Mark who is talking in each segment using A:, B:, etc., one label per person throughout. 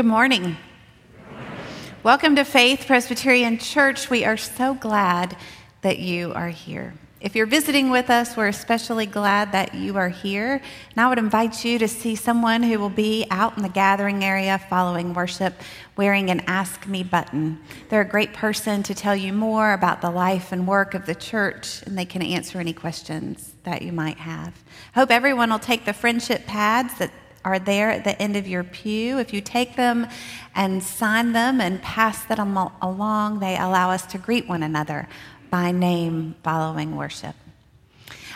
A: Good morning. Welcome to Faith Presbyterian Church. We are so glad that you are here. If you're visiting with us, we're especially glad that you are here. And I would invite you to see someone who will be out in the gathering area following worship wearing an Ask Me button. They're a great person to tell you more about the life and work of the church, and they can answer any questions that you might have. Hope everyone will take the friendship pads that are there at the end of your pew. If you take them and sign them and pass them along, they allow us to greet one another by name following worship.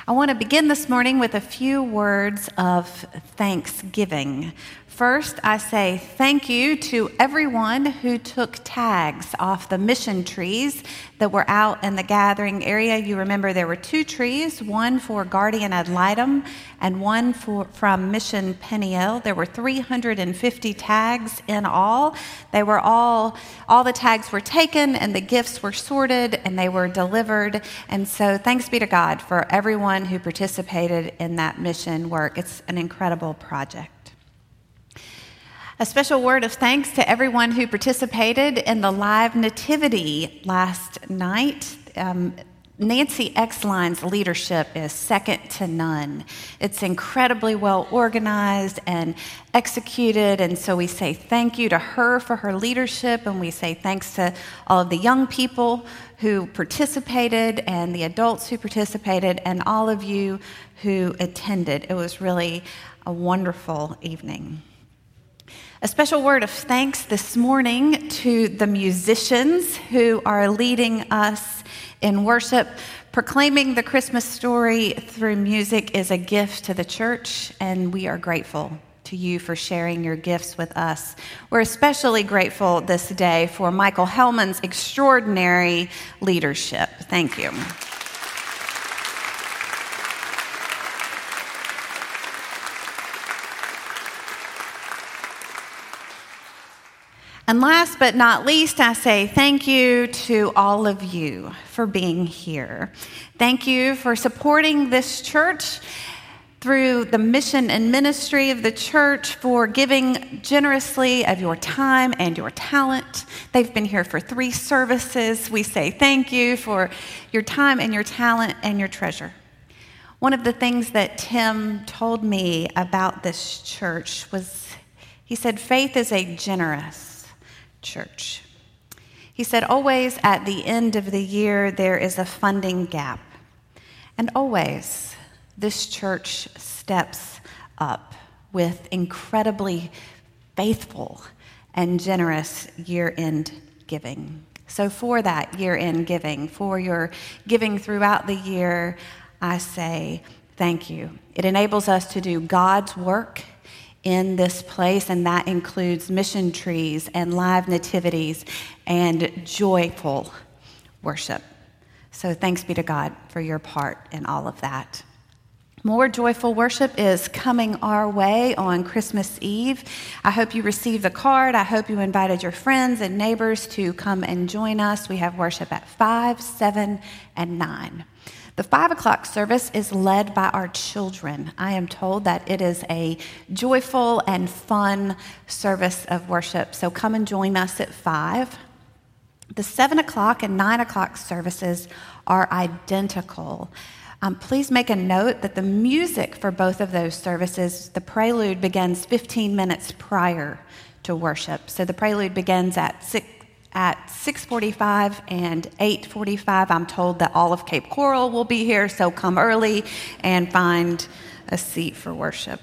A: I want to begin this morning with a few words of thanksgiving First, I say thank you to everyone who took tags off the mission trees that were out in the gathering area. You remember there were two trees, one for Guardian ad litem and one for, from Mission Peniel. There were 350 tags in all. They were all, all the tags were taken and the gifts were sorted and they were delivered. And so thanks be to God for everyone who participated in that mission work. It's an incredible project. A special word of thanks to everyone who participated in the live nativity last night. Um, Nancy Exline's leadership is second to none. It's incredibly well organized and executed, and so we say thank you to her for her leadership, and we say thanks to all of the young people who participated and the adults who participated, and all of you who attended. It was really a wonderful evening. A special word of thanks this morning to the musicians who are leading us in worship. Proclaiming the Christmas story through music is a gift to the church, and we are grateful to you for sharing your gifts with us. We're especially grateful this day for Michael Helman's extraordinary leadership. Thank you. And last but not least, I say thank you to all of you for being here. Thank you for supporting this church through the mission and ministry of the church, for giving generously of your time and your talent. They've been here for three services. We say thank you for your time and your talent and your treasure. One of the things that Tim told me about this church was he said, faith is a generous church. He said, Always at the end of the year, there is a funding gap. And always, this church steps up with incredibly faithful and generous year end giving. So, for that year end giving, for your giving throughout the year, I say thank you. It enables us to do God's work in this place, and that includes mission trees and live nativities and joyful worship. So thanks be to God for your part in all of that. More joyful worship is coming our way on Christmas Eve. I hope you received the card. I hope you invited your friends and neighbors to come and join us. We have worship at 5, 7, and 9. The five o'clock service is led by our children. I am told that it is a joyful and fun service of worship. So come and join us at five. The seven o'clock and nine o'clock services are identical. Um, please make a note that the music for both of those services, the prelude begins 15 minutes prior to worship. So the prelude begins at 6, at 6:45 and 8:45. I'm told that all of Cape Coral will be here, so come early and find a seat for worship.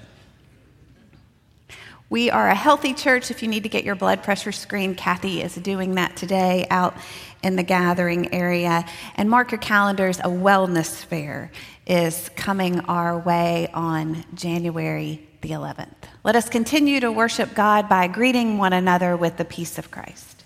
A: We are a healthy church. If you need to get your blood pressure screened, Kathy is doing that today out in the gathering area. And mark your calendars, a wellness fair is coming our way on January the 11th. Let us continue to worship God by greeting one another with the peace of Christ.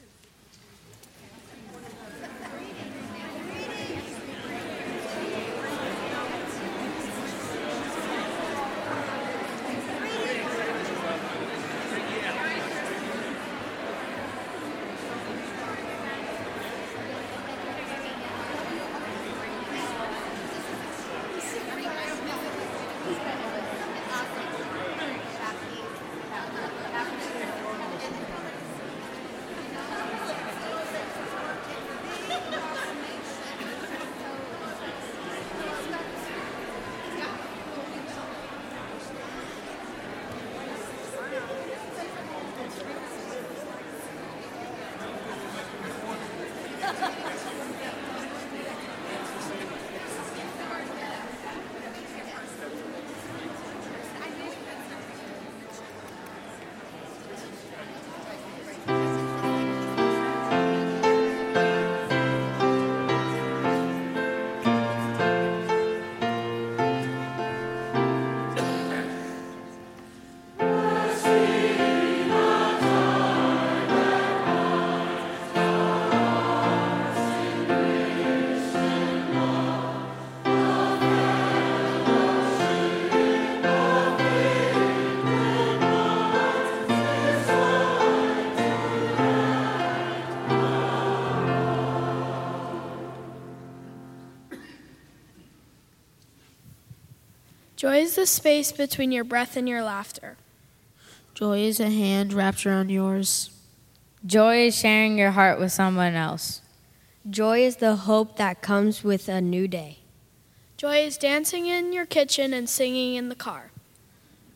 B: Joy is the space between your breath and your laughter.
C: Joy is a hand wrapped around yours.
D: Joy is sharing your heart with someone else.
C: Joy is the hope that comes with a new day.
B: Joy is dancing in your kitchen and singing in the car.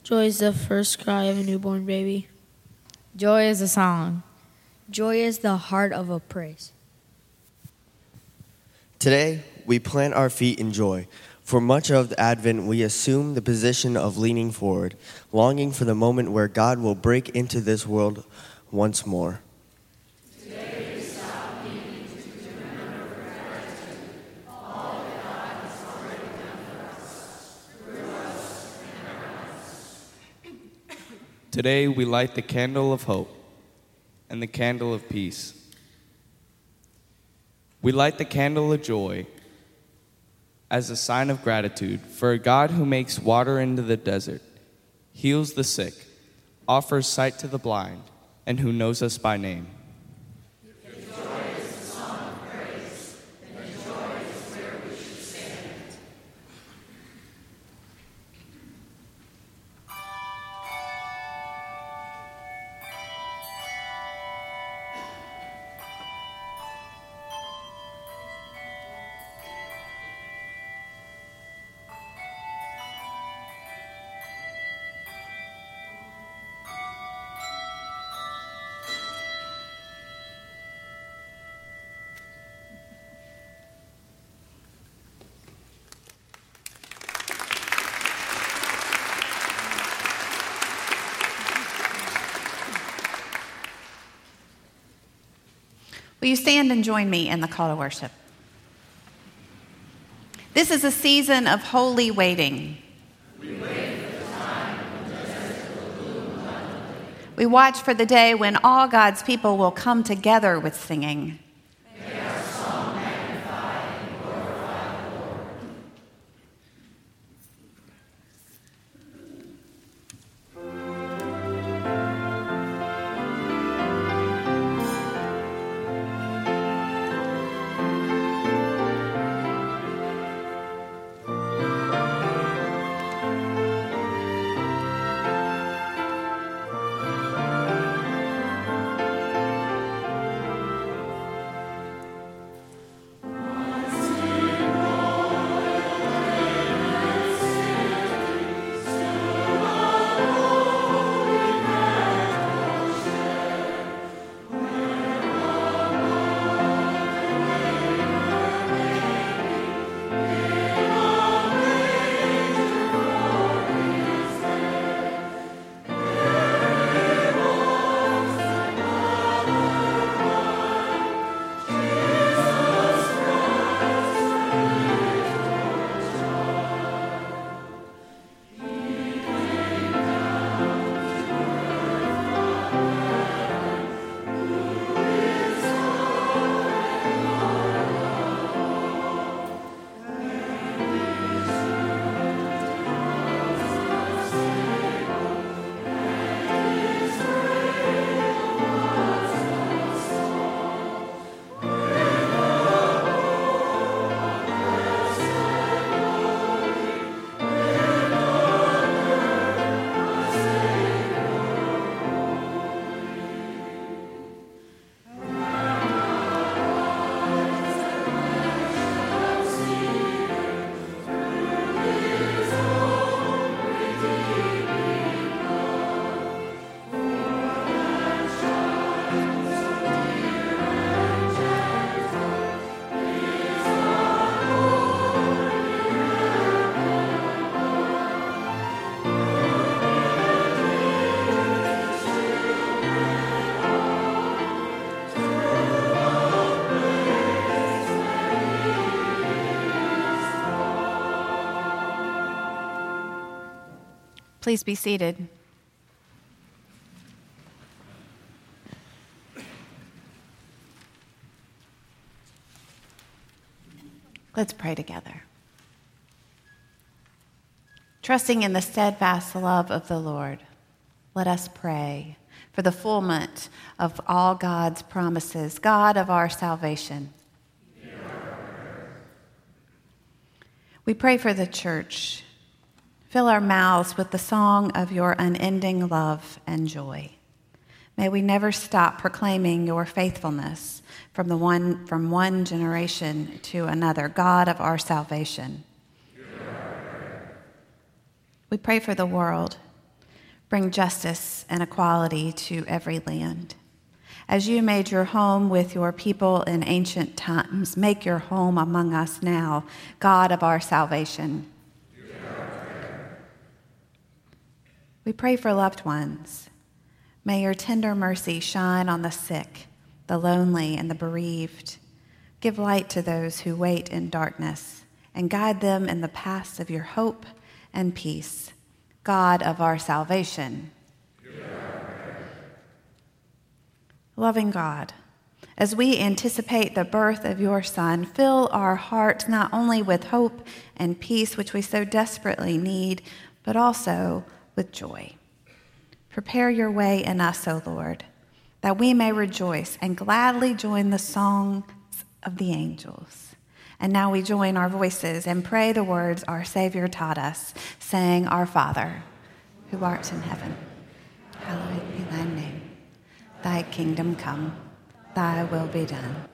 D: Joy is the first cry of a newborn baby.
E: Joy is a song.
C: Joy is the heart of a praise.
F: Today, we plant our feet in joy. For much of the Advent, we assume the position of leaning forward, longing for the moment where God will break into this world once more.
G: Today we light the candle of hope and the candle of peace. We light the candle of joy as a sign of gratitude for a God who makes water into the desert, heals the sick, offers sight to the blind, and who knows us by name.
A: Stand and join me in the call to worship? This is a season of holy waiting. We, wait for the time. we watch for the day when all God's people will come together with singing. Please be seated. Let's pray together. Trusting in the steadfast love of the Lord, let us pray for the fulfillment of all God's promises, God of our salvation. We pray for the church Fill our mouths with the song of your unending love and joy. May we never stop proclaiming your faithfulness from, the one, from one generation to another, God of our salvation. We pray for the world. Bring justice and equality to every land. As you made your home with your people in ancient times, make your home among us now, God of our salvation. We pray for loved ones. May your tender mercy shine on the sick, the lonely, and the bereaved. Give light to those who wait in darkness, and guide them in the paths of your hope and peace. God of our salvation. Loving God, as we anticipate the birth of your Son, fill our hearts not only with hope and peace, which we so desperately need, but also with joy. Prepare your way in us, O Lord, that we may rejoice and gladly join the songs of the angels. And now we join our voices and pray the words our Savior taught us, saying, Our Father, who art in heaven, hallowed be thy name. Thy kingdom come, thy will be done.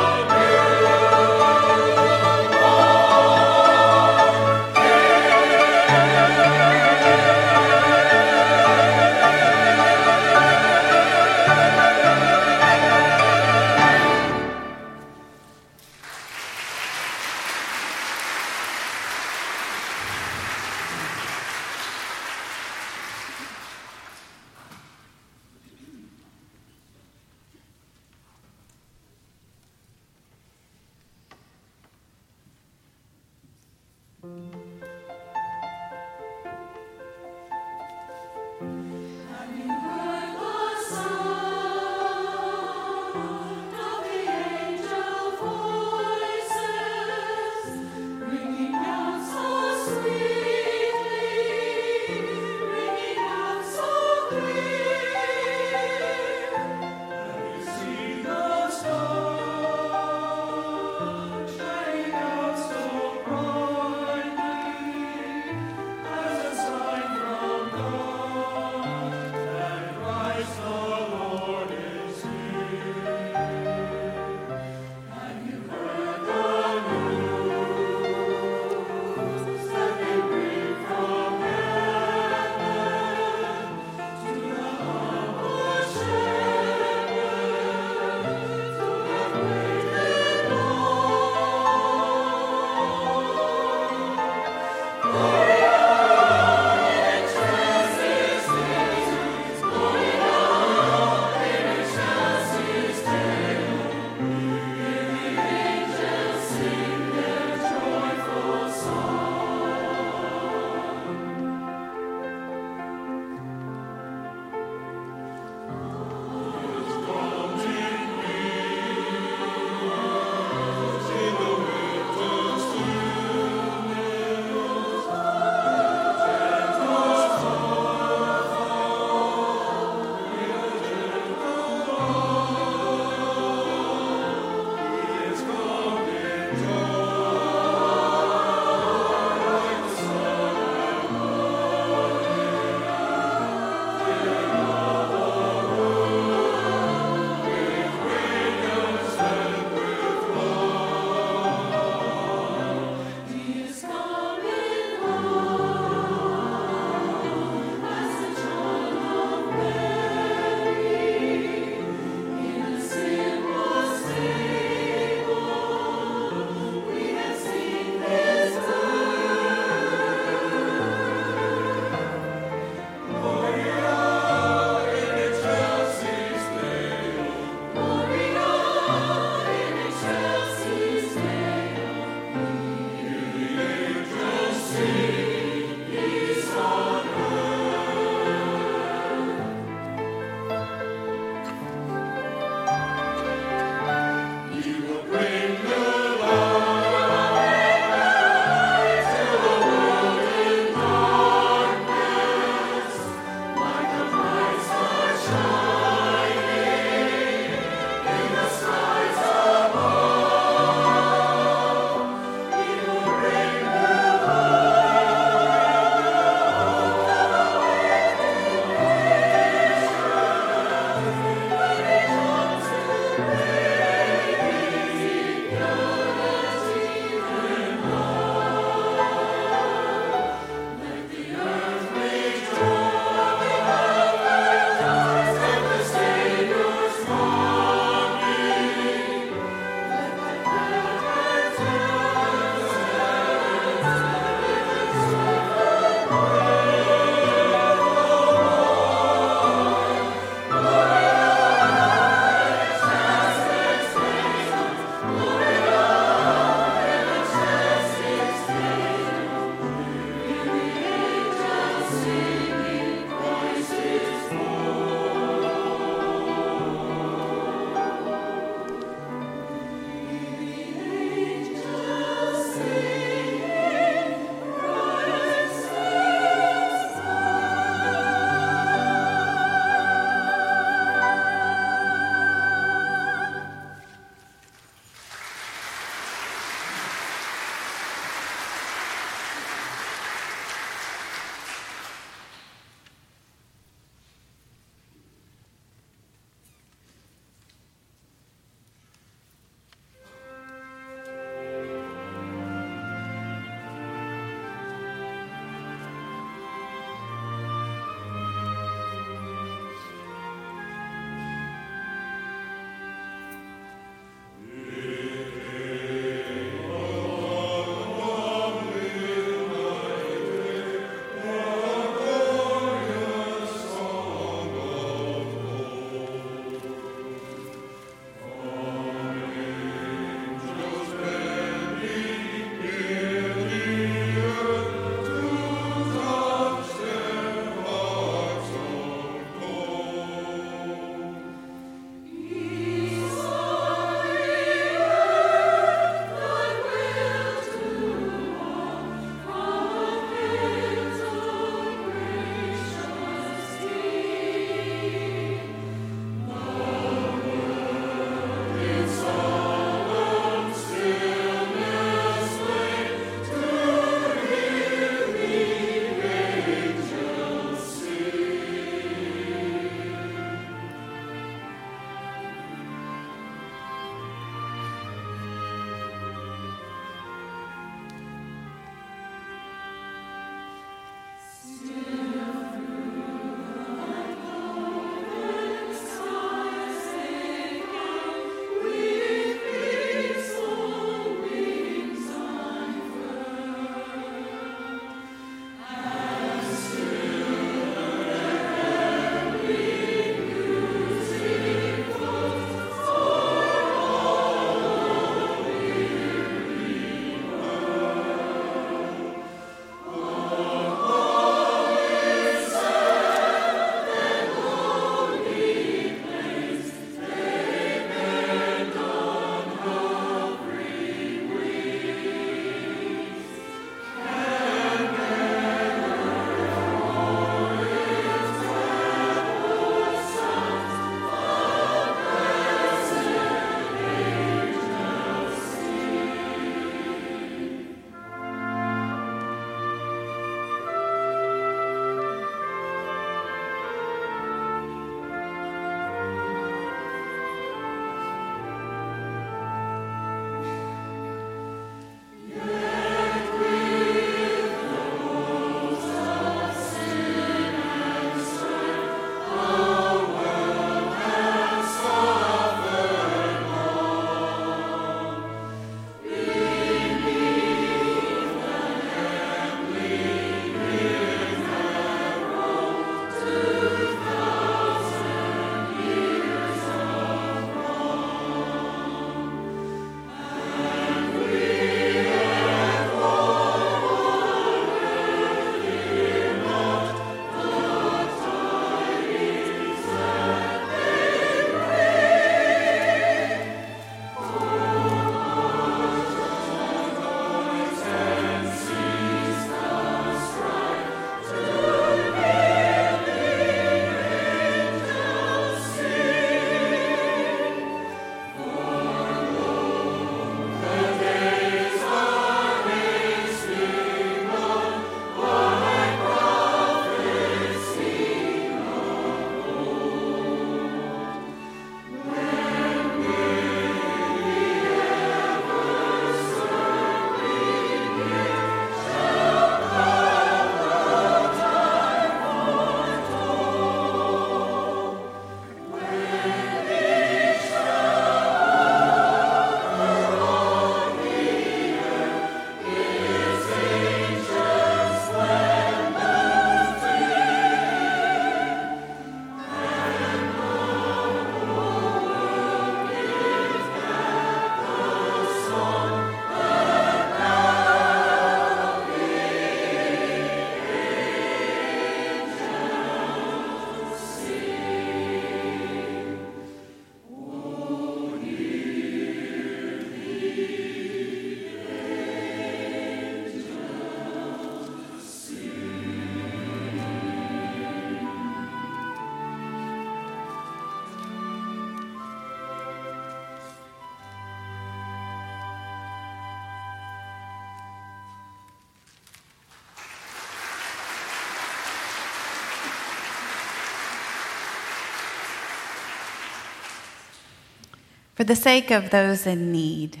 A: For the sake of those in need,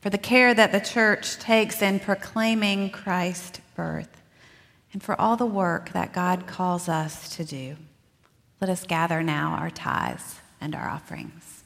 A: for the care that the church takes in proclaiming Christ's birth, and for all the work that God calls us to do. Let us gather now our tithes and our offerings.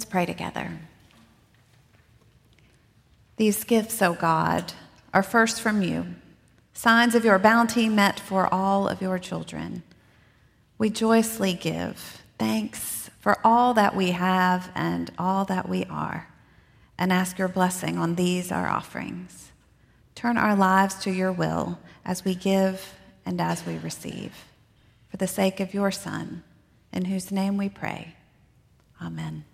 A: Let's pray together. These gifts, O God, are first from you, signs of your bounty met for all of your children. We joyously give thanks for all that we have and all that we are, and ask your blessing on these our offerings. Turn our lives to your will as we give and as we receive. For the sake of your Son, in whose name we pray. Amen.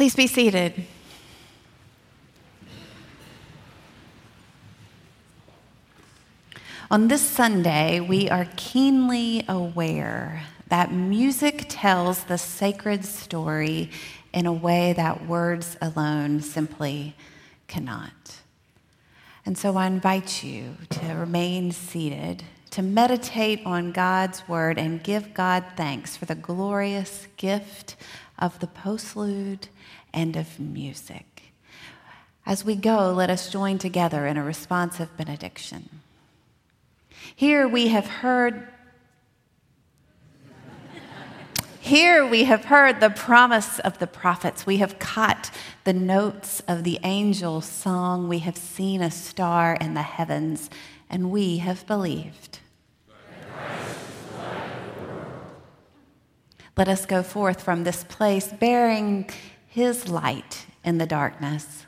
A: Please be seated. On this Sunday, we are keenly aware that music tells the sacred story in a way that words alone simply cannot. And so I invite you to remain seated, to meditate on God's word, and give God thanks for the glorious gift of the postlude and of music. As we go, let us join together in a responsive benediction. Here we have heard Here we have heard the promise of the prophets. We have caught the notes of the angel's song. We have seen a star in the heavens, and we have believed. Let us go forth from this place bearing his light in the darkness.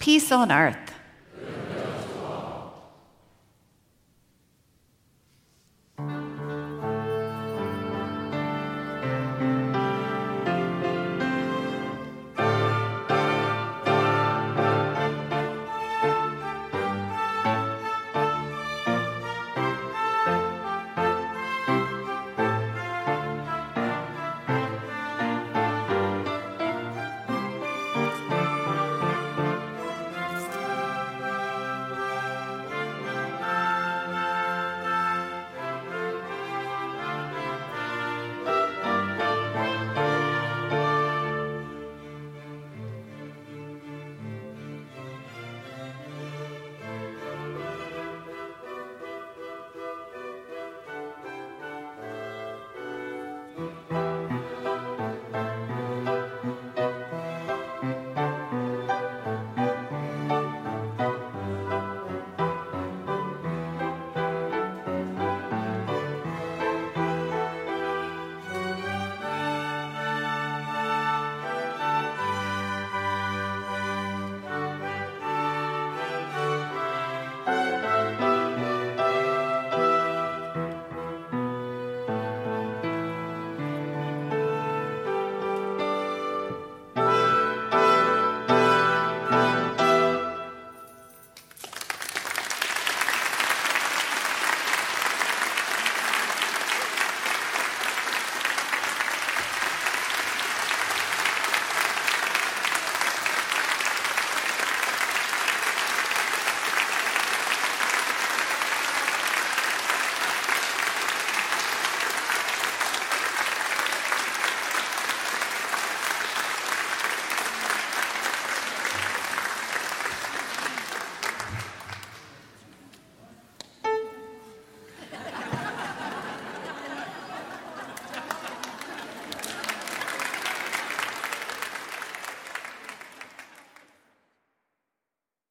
A: Peace on earth